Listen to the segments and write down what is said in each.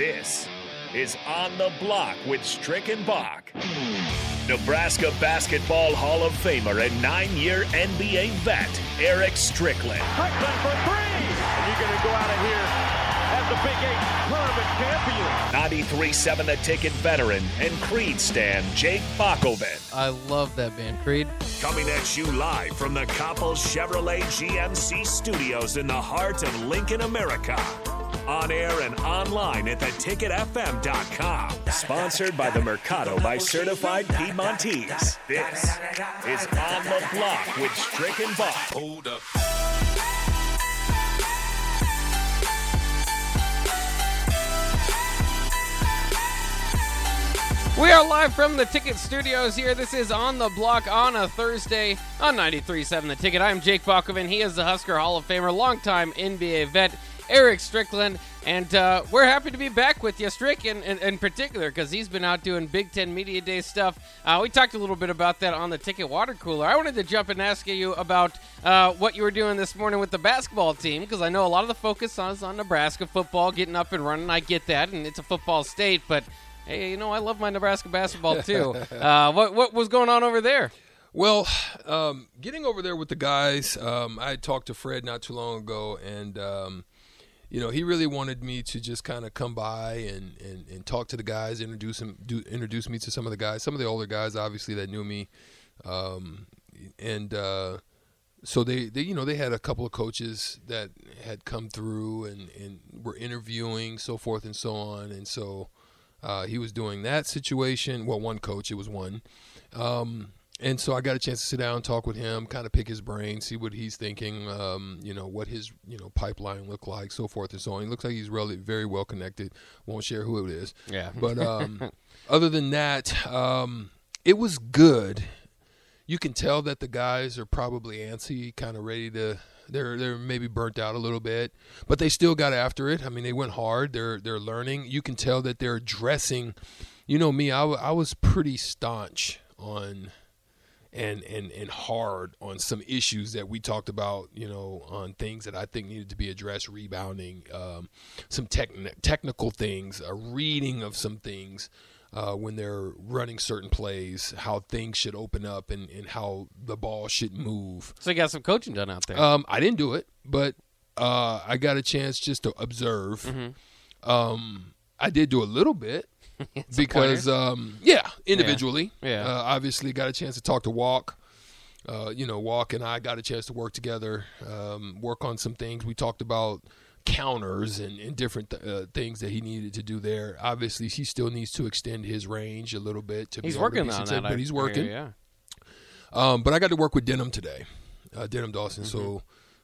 This is On the Block with Strick and Bach. Nebraska Basketball Hall of Famer and nine year NBA vet, Eric Strickland. Strickland for three! And you're going to go out of here as the Big Eight tournament champion. 93 7 The Ticket veteran and Creed stan Jake Bakoven. I love that band, Creed. Coming at you live from the Coppel Chevrolet GMC studios in the heart of Lincoln, America. On air and online at theticketfm.com. Sponsored by the Mercado by Certified Piedmontese. This is On the Block with Strick and Bach. Hold up. We are live from the Ticket Studios here. This is On the Block on a Thursday on 93.7 The Ticket. I'm Jake Bakoven. He is the Husker Hall of Famer, longtime NBA vet, Eric Strickland. And uh, we're happy to be back with you, Strick, in, in, in particular, because he's been out doing Big Ten Media Day stuff. Uh, we talked a little bit about that on the Ticket Water Cooler. I wanted to jump and ask you about uh, what you were doing this morning with the basketball team, because I know a lot of the focus is on Nebraska football, getting up and running. I get that, and it's a football state, but hey, you know, I love my Nebraska basketball too. uh, what what was going on over there? Well, um, getting over there with the guys, um, I talked to Fred not too long ago, and um, you know he really wanted me to just kind of come by and, and, and talk to the guys, introduce him, do, introduce me to some of the guys, some of the older guys, obviously that knew me, um, and uh, so they, they you know they had a couple of coaches that had come through and, and were interviewing, so forth and so on, and so. Uh, he was doing that situation. Well, one coach, it was one. Um, and so I got a chance to sit down, and talk with him, kind of pick his brain, see what he's thinking, um, you know, what his you know pipeline looked like, so forth and so on. He looks like he's really very well connected. Won't share who it is. Yeah. But um, other than that, um, it was good. You can tell that the guys are probably antsy, kind of ready to. They're they're maybe burnt out a little bit, but they still got after it. I mean, they went hard. They're they're learning. You can tell that they're addressing. You know me, I, w- I was pretty staunch on and and and hard on some issues that we talked about, you know, on things that I think needed to be addressed, rebounding, um, some techn- technical things, a reading of some things uh, when they're running certain plays, how things should open up and, and how the ball should move. So you got some coaching done out there. Um, I didn't do it, but uh, I got a chance just to observe. Mm-hmm. Um, I did do a little bit because, um, yeah, individually. Yeah. Uh, obviously, got a chance to talk to Walk. Uh, you know, Walk and I got a chance to work together, um, work on some things. We talked about counters and, and different th- uh, things that he needed to do there. Obviously, he still needs to extend his range a little bit to he's be working on that, but he's working. Yeah. Um, but I got to work with Denim today, uh, Denim Dawson. So,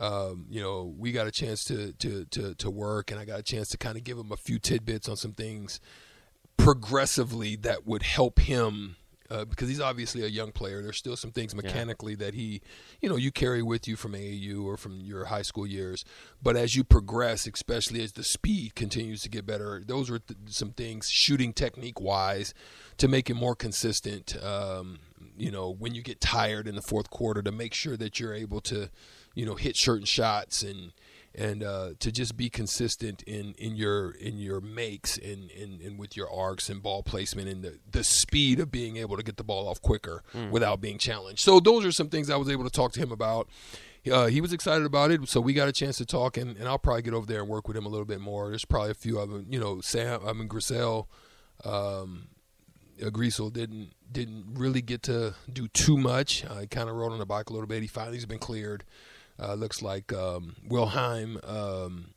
Mm-hmm. um, you know, we got a chance to, to, to, to work, and I got a chance to kind of give him a few tidbits on some things progressively that would help him. Uh, because he's obviously a young player, there's still some things mechanically that he, you know, you carry with you from AAU or from your high school years. But as you progress, especially as the speed continues to get better, those are th- some things shooting technique wise to make it more consistent. Um, you know, when you get tired in the fourth quarter, to make sure that you're able to, you know, hit certain shots and and uh, to just be consistent in, in your in your makes and, and, and with your arcs and ball placement and the, the speed of being able to get the ball off quicker without being challenged. So those are some things I was able to talk to him about. Uh, he was excited about it, so we got a chance to talk, and, and I'll probably get over there and work with him a little bit more. There's probably a few of them, you know, Sam, I mean, Griesel, um, uh, Griesel didn't didn't really get to do too much. Uh, he kind of rode on the bike a little bit. He finally's been cleared. Uh, looks like um, Wilhelm, um,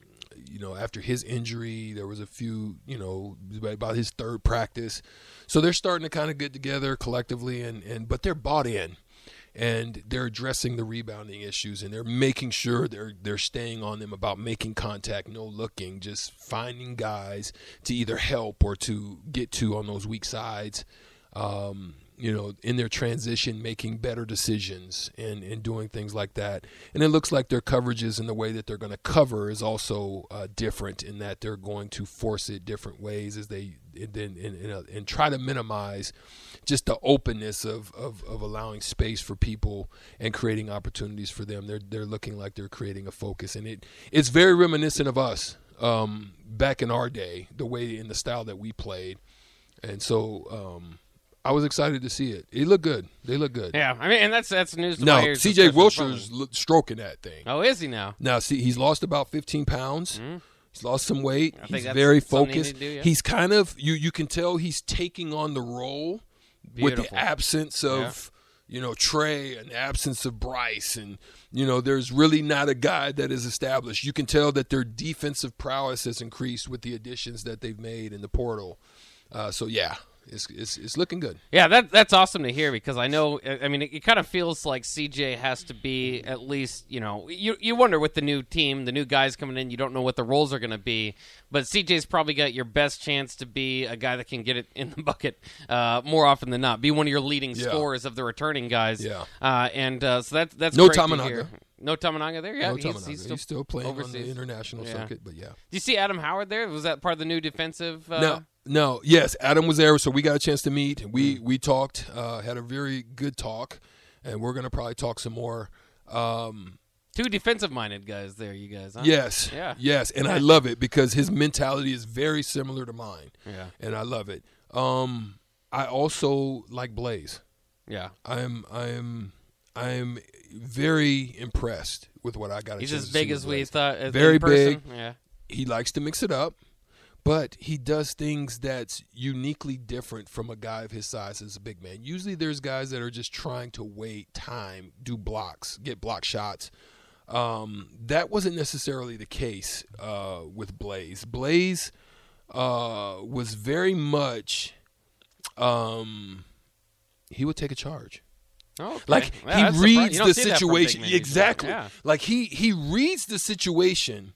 you know, after his injury, there was a few, you know, about his third practice. So they're starting to kind of get together collectively, and, and but they're bought in, and they're addressing the rebounding issues, and they're making sure they're they're staying on them about making contact, no looking, just finding guys to either help or to get to on those weak sides. Um, you know, in their transition, making better decisions and, and doing things like that. And it looks like their coverages and the way that they're going to cover is also uh, different in that they're going to force it different ways as they and, and, uh, and try to minimize just the openness of, of, of allowing space for people and creating opportunities for them. They're they're looking like they're creating a focus, and it it's very reminiscent of us um, back in our day, the way in the style that we played, and so um, I was excited to see it. It looked good. They look good. Yeah, I mean, and that's that's news. To Now, my C.J. Wilcher's lo- stroking that thing. Oh, is he now? Now, see, he's lost about 15 pounds. He's lost some weight. Mm-hmm. think He's that's very he focused. to do, yeah. He's kind of you. You can tell he's taking on the role with the absence of you know Trey and the absence of Bryce, and you know there's really not a guy that is established. You can tell that their defensive prowess has increased with the additions that they've made in the portal. Uh, so yeah, it's, it's it's looking good. Yeah, that that's awesome to hear because I know. I mean, it, it kind of feels like CJ has to be at least. You know, you you wonder with the new team, the new guys coming in, you don't know what the roles are going to be. But CJ's probably got your best chance to be a guy that can get it in the bucket uh, more often than not. Be one of your leading Yeah. scorers of the returning guys. Yeah. uh, and uh, so that's that's No great to Tominaga. hear. No Tominaga there. Yeah, no he's, he's He's, still, still playing on the international Yeah. circuit, but yeah. Do you see Adam Howard there? Was that part of the new defensive? Uh, No, no, yes, Adam was there, so we got a chance to meet. We we talked, uh, had a very good talk, and we're gonna probably talk some more. Um, two defensive-minded guys there. You guys, huh? yes, Yeah. yes, and I love it because his mentality is very similar to mine, Yeah. and I love it. Um, I also like Blaise. Yeah. I'm I'm I'm very impressed with what I got. He's as big as we thought. As Very big. Yeah. he likes to mix it up, but he does things that's uniquely different from a guy of his size as a big man. Usually there's guys that are just trying to wait time, do blocks, get block shots. Um, that wasn't necessarily the case uh, with Blaise. Blaise uh, was very much um, he would take a charge. Oh, okay. Like Yeah, he reads the see that from big situation exactly. Yeah. Like he he reads the situation,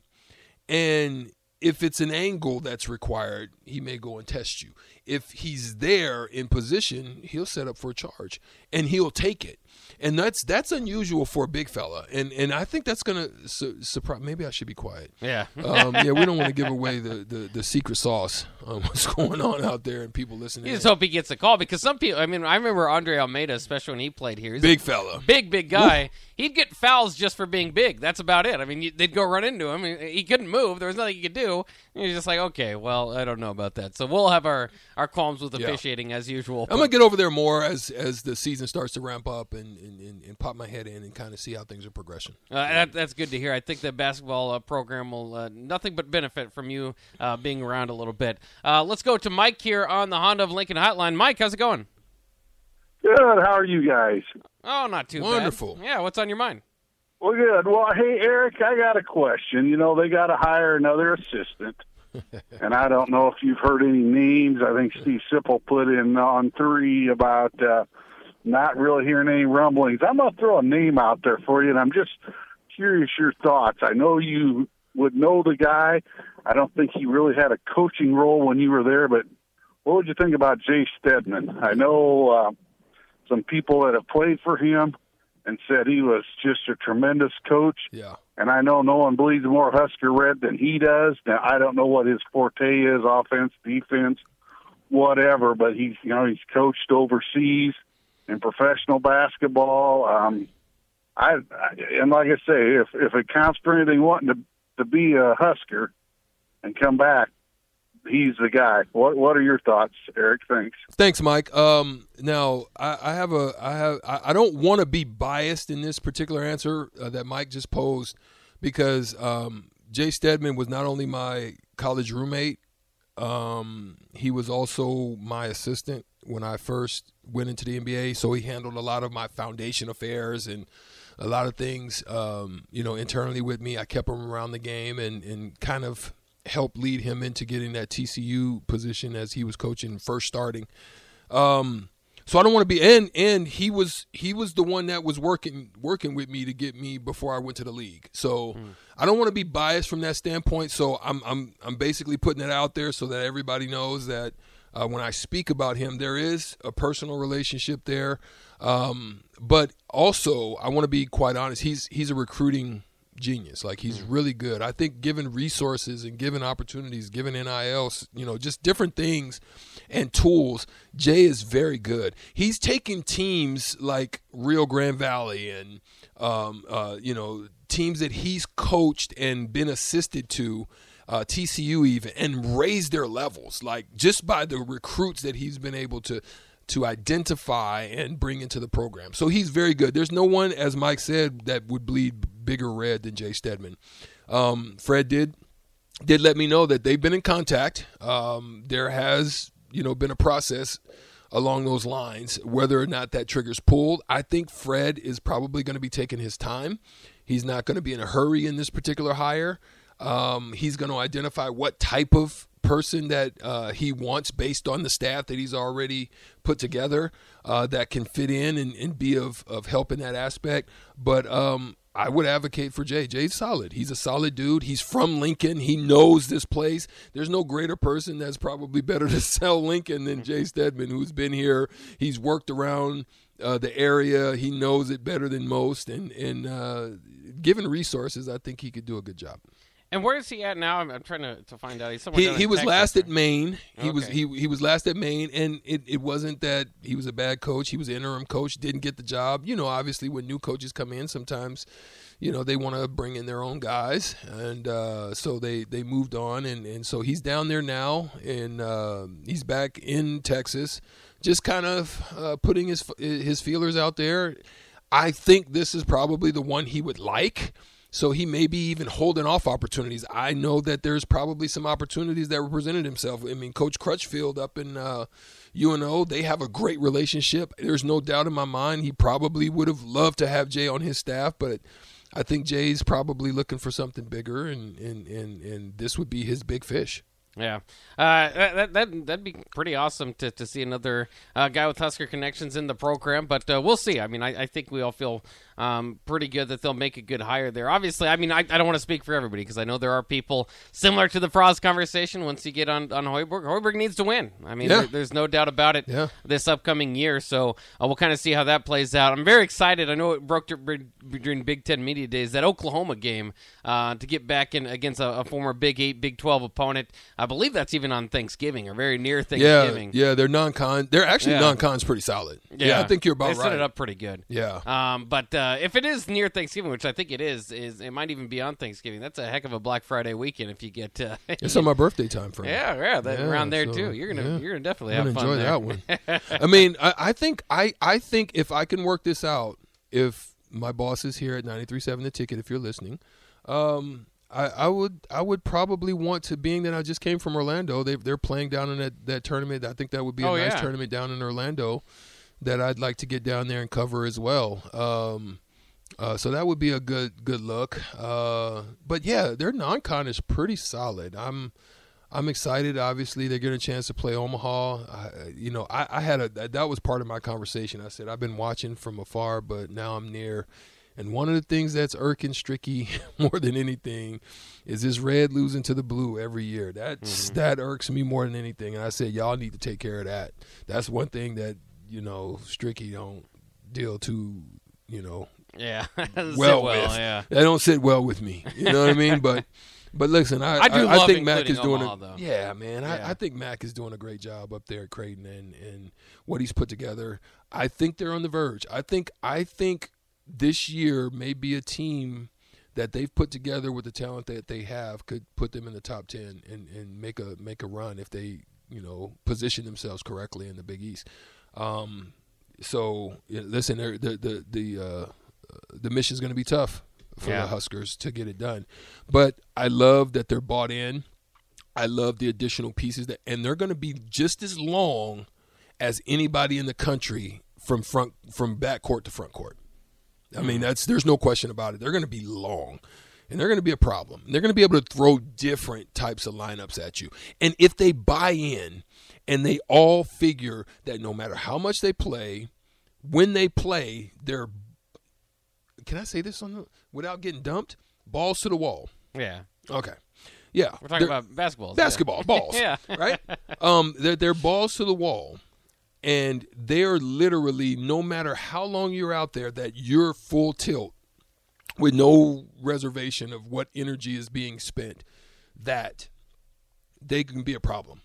and if it's an angle that's required, he may go and test you. If he's there in position, he'll set up for a charge, and he'll take it. And that's that's unusual for a big fella, and and I think that's gonna su- surprise. Maybe I should be quiet. Yeah. Um, yeah, we don't want to give away the, the, the secret sauce on what's going on out there and people listening. You just in. hope he gets a call because some people. I mean, I remember Andre Almeida, especially when he played here. He's a Big fella. big, big guy. He'd get fouls just for being big. That's about it. I mean, you, they'd go run into him. He he couldn't move. There was nothing he could do. You're just like, okay, well, I don't know about that. So we'll have our, our qualms with Yeah. officiating as usual. I'm gonna get over there more as as the season starts to ramp up and and, and, and pop my head in and kind of see how things are progressing. Uh, that, that's good to hear. I think the basketball uh, program will uh, nothing but benefit from you uh, being around a little bit. Uh, let's go to Mike here on the Honda of Lincoln Hotline. Mike, how's it going? Good. How are you guys? Oh, not too bad. Wonderful. Yeah, what's on your mind? Well, good. Well, hey, Eric, I got a question. You know, they got to hire another assistant. and I don't know if you've heard any names. I think Steve Sipple put in on three about uh, not really hearing any rumblings. I'm going to throw a name out there for you, and I'm just curious your thoughts. I know you would know the guy. I don't think he really had a coaching role when you were there, but what would you think about Jai Steadman? I know uh, some people that have played for him and said he was just a tremendous coach. Yeah. And I know no one bleeds more Husker red than he does. Now I don't know what his forte is, offense, defense, whatever. But he's you know he's coached overseas in professional basketball. Um, I, I and like I say, if if it counts for anything, wanting to to be a Husker and come back, he's the guy. What what are your thoughts, Eric? Thanks. Thanks, Mike. Um, now I, I have a I have I, don't want to be biased in this particular answer uh, that Mike just posed because um, Jai Steadman was not only my college roommate, um, he was also my assistant when I first went into the NBA. So he handled a lot of my foundation affairs and a lot of things, um, you know, internally with me. I kept him around the game and, and kind of helped lead him into getting that TCU position as he was coaching first starting. Um, so I don't want to be and and he was he was the one that was working working with me to get me before I went to the league. So I don't want to be biased from that standpoint. So I'm I'm I'm basically putting it out there so that everybody knows that uh, when I speak about him, there is a personal relationship there. Um, but also, I want to be quite honest. He's he's a recruiting genius. Like he's really good. I think given resources and given opportunities, given NILs, you know, just different things and tools, Jay is very good. He's taken teams like Rio Grande Valley and um, uh, you know teams that he's coached and been assisted to. Uh, TCU even, and raise their levels, like just by the recruits that he's been able to to identify and bring into the program. So he's very good. There's no one, as Mike said, that would bleed bigger red than Jai Steadman. Um, Fred did did let me know that they've been in contact. Um, there has you know been a process along those lines. Whether or not that trigger's pulled, I think Fred is probably going to be taking his time. He's not going to be in a hurry in this particular hire. Um, he's going to identify what type of person that uh, he wants based on the staff that he's already put together uh, that can fit in and, and, be of, of help in that aspect. But um, I would advocate for Jay. Jay's solid. He's a solid dude. He's from Lincoln. He knows this place. There's no greater person that's probably better to sell Lincoln than Jai Steadman, who's been here. He's worked around uh, the area. He knows it better than most. And, and uh, given resources, I think he could do a good job. And where is he at now? I'm, I'm trying to, to find out. He's somewhere. He, he was Texas, last right? at Maine. He okay. was he he was last at Maine, and it, it wasn't that he was a bad coach. He was interim coach, didn't get the job. You know, obviously when new coaches come in, sometimes, you know, they want to bring in their own guys, and uh, so they they moved on, and and so he's down there now, and uh, he's back in Texas, just kind of uh, putting his his feelers out there. I think this is probably the one he would like. So he may be even holding off opportunities. I know that there's probably some opportunities that represented himself. I mean, Coach Crutchfield up in uh, UNO, they have a great relationship. There's no doubt in my mind he probably would have loved to have Jay on his staff, but I think Jay's probably looking for something bigger, and and and, and this would be his big fish. Yeah, uh, that that that'd be pretty awesome to, to see another uh, guy with Husker connections in the program. But uh, we'll see. I mean, I, I, think we all feel um, pretty good that they'll make a good hire there. Obviously, I mean, I, I don't want to speak for everybody because I know there are people similar to the Frost conversation. Once you get on on Hoiberg, Hoiberg needs to win. I mean, Yeah. there, there's no doubt about it. Yeah. This upcoming year, so uh, we'll kind of see how that plays out. I'm very excited. I know it broke during Big Ten media days that Oklahoma game uh, to get back in against a, a former Big Eight, Big Twelve opponent. I believe that's even on Thanksgiving or very near Thanksgiving. yeah, yeah they're non-con. They're actually Yeah. non-con's pretty solid. Yeah, I think you're about they right. set it up pretty good. Yeah. Um, but uh, if it is near Thanksgiving, which I think it is, is it might even be on Thanksgiving. That's a heck of a Black Friday weekend if you get. Uh, It's on my birthday time frame. yeah, yeah, that, Yeah, around there so, too. You're gonna yeah. you're gonna definitely gonna fun enjoy there. that one. I mean, I, I think I I think if I can work this out, if my boss is here at 93.7 The Ticket, if you're listening, um, I, I would I would probably want to, being that I just came from Orlando, they they're playing down in that, that tournament. I think that would be a Oh, nice yeah. tournament down in Orlando that I'd like to get down there and cover as well. Um, uh, so that would be a good good look. Uh, but yeah, their non-con is pretty solid. I'm I'm excited. Obviously, they're getting a chance to play Omaha. I, you know, I, I had a that, that was part of my conversation. I said I've been watching from afar, but now I'm near. And one of the things that's irking Stricky more than anything is this red losing to the blue every year. That's that irks me more than anything. And I said y'all need to take care of that. That's one thing that you know Stricky don't deal too. You know, Yeah, well, well, with. yeah. They don't sit well with me. You know what I mean? But but listen, I I do I, love think Mac is doing Omaha, a yeah, man. Yeah. I, I think Mac is doing a great job up there at Creighton and and what he's put together. I think they're on the verge. I think I think this year may be a team that they've put together with the talent that they have could put them in the top ten and, and make a make a run if they you know position themselves correctly in the Big East. Um, so listen, the the the uh, the mission's going to be tough for Yeah. the Huskers to get it done. But I love that they're bought in. I love the additional pieces that, and they're going to be just as long as anybody in the country from front from back court to front court. I mean, that's there's no question about it. They're going to be long, and they're going to be a problem. They're going to be able to throw different types of lineups at you, and if they buy in, and they all figure that no matter how much they play, when they play, they're can I say this on the, without getting dumped? Balls to the wall. Yeah, Okay. Yeah. we're talking They're- about basketball. basketball balls. Yeah. right. Um, they're, they're balls to the wall, and they're literally no matter how long you're out there, that you're full tilt with no reservation of what energy is being spent. That they can be a problem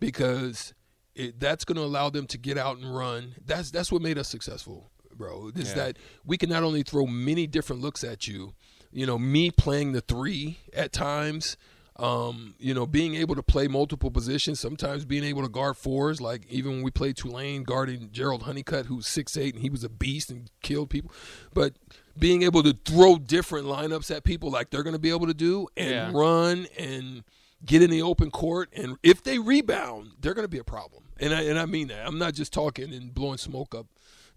because it, that's going to allow them to get out and run. That's that's what made us successful, bro. Is Yeah. that we can not only throw many different looks at you, you know, me playing the three at times, Um, you know, being able to play multiple positions, sometimes being able to guard fours, like even when we played Tulane guarding Gerald Honeycutt, who's six eight and he was a beast and killed people. But being able to throw different lineups at people like they're going to be able to do and Yeah. run and get in the open court and if they rebound, they're going to be a problem. And I and I mean that. I'm not just talking and blowing smoke up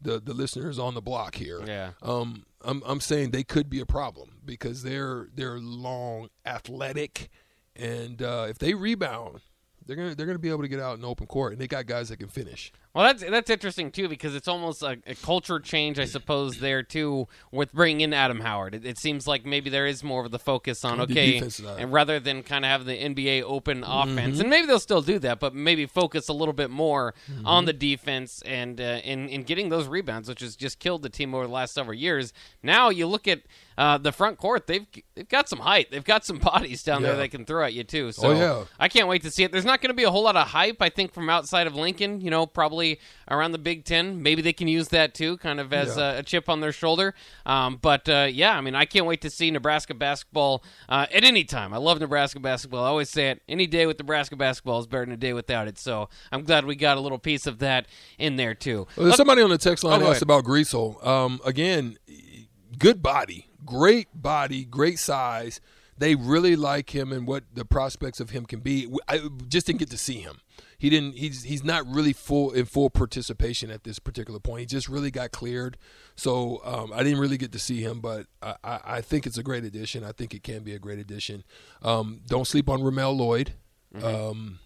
the the listeners on the block here. Yeah. Um, I'm I'm saying they could be a problem because they're they're long, athletic, and uh, if they rebound, they're gonna they're gonna be able to get out in open court, and they got guys that can finish. Well, that's that's interesting too because it's almost a, a culture change, I suppose, there too with bringing in Adam Howard. It, it seems like maybe there is more of the focus on On okay, and rather than kind of have the NBA open Mm-hmm. offense, and maybe they'll still do that, but maybe focus a little bit more Mm-hmm. on the defense and uh, in in getting those rebounds, which has just killed the team over the last several years. Now you look at uh, the front court; they've they've got some height, they've got some bodies down there Yeah. they can throw at you too. So Oh, yeah. I can't wait to see it. There's not going to be a whole lot of hype, I think, from outside of Lincoln. You know, probably around the Big Ten. Maybe they can use that too, kind of as Yeah. a, a chip on their shoulder. Um, but uh, yeah, I mean, I can't wait to see Nebraska basketball uh, at any time. I love Nebraska basketball. I always say it: any day with Nebraska basketball is better than a day without it. So I'm glad we got a little piece of that in there too. Well, there's somebody on the text line Oh, asked about Griesel. Um, again, good body, great body, great size. They really like him and what the prospects of him can be. I just didn't get to see him. He didn't. He's he's not really full in full participation at this particular point. He just really got cleared, so um, I didn't really get to see him. But I, I, I think it's a great addition. I think it can be a great addition. Um, don't sleep on Ramel Lloyd. Um,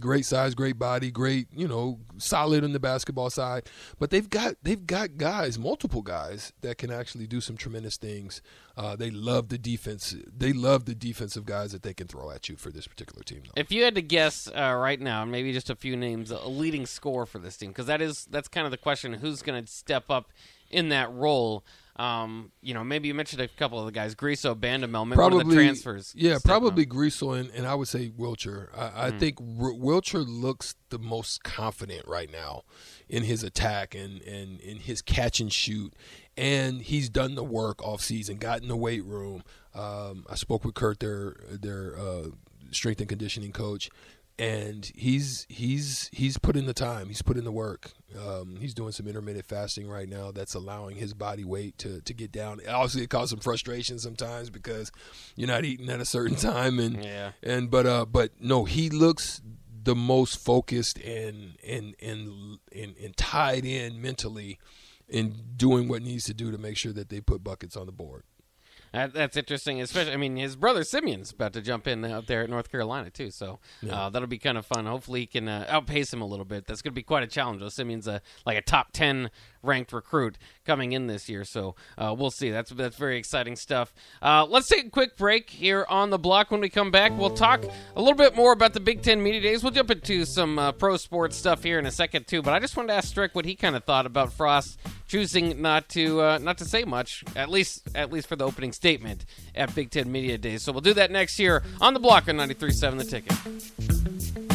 great size, great body, great, you know, solid on the basketball side. But they've got they've got guys, multiple guys that can actually do some tremendous things. Uh, they love the defense. They love the defensive guys that they can throw at you for this particular team. Though. If you had to guess uh, right now, maybe just a few names, a leading scorer for this team, because that is that's kind of the question: who's going to step up in that role? Um, you know, maybe you mentioned a couple of the guys, Griso, Bandamel, of the transfers. Yeah, probably Griesel and, and I would say Wilcher. I, I Hmm. think R- Wilcher looks the most confident right now in his attack and, and in his catch and shoot. And he's done the work off season, got in the weight room. Um, I spoke with Kurt, their their uh, strength and conditioning coach, and he's he's he's put in the time. He's put in the work. Um, he's doing some intermittent fasting right now. That's allowing his body weight to, to get down. Obviously, it causes some frustration sometimes because you're not eating at a certain time, and Yeah. and but uh, but no, he looks the most focused and and and and, and tied in mentally in doing what needs to do to make sure that they put buckets on the board. That, that's interesting. Especially, I mean, his brother Simeon's about to jump in out there at North Carolina too, so uh, that'll be kind of fun. Hopefully, he can uh, outpace him a little bit. That's going to be quite a challenge. Though Simeon's a like a top ten ranked recruit coming in this year, so uh, we'll see. That's that's very exciting stuff. Uh, let's take a quick break here on the block. When we come back, we'll talk a little bit more about the Big Ten Media Days. We'll jump into some uh, pro sports stuff here in a second too. But I just wanted to ask Strick what he kind of thought about Frost choosing not to uh, not to say much, at least at least for the opening statement at Big Ten Media Days. So we'll do that next year on the block on 93.7 The Ticket.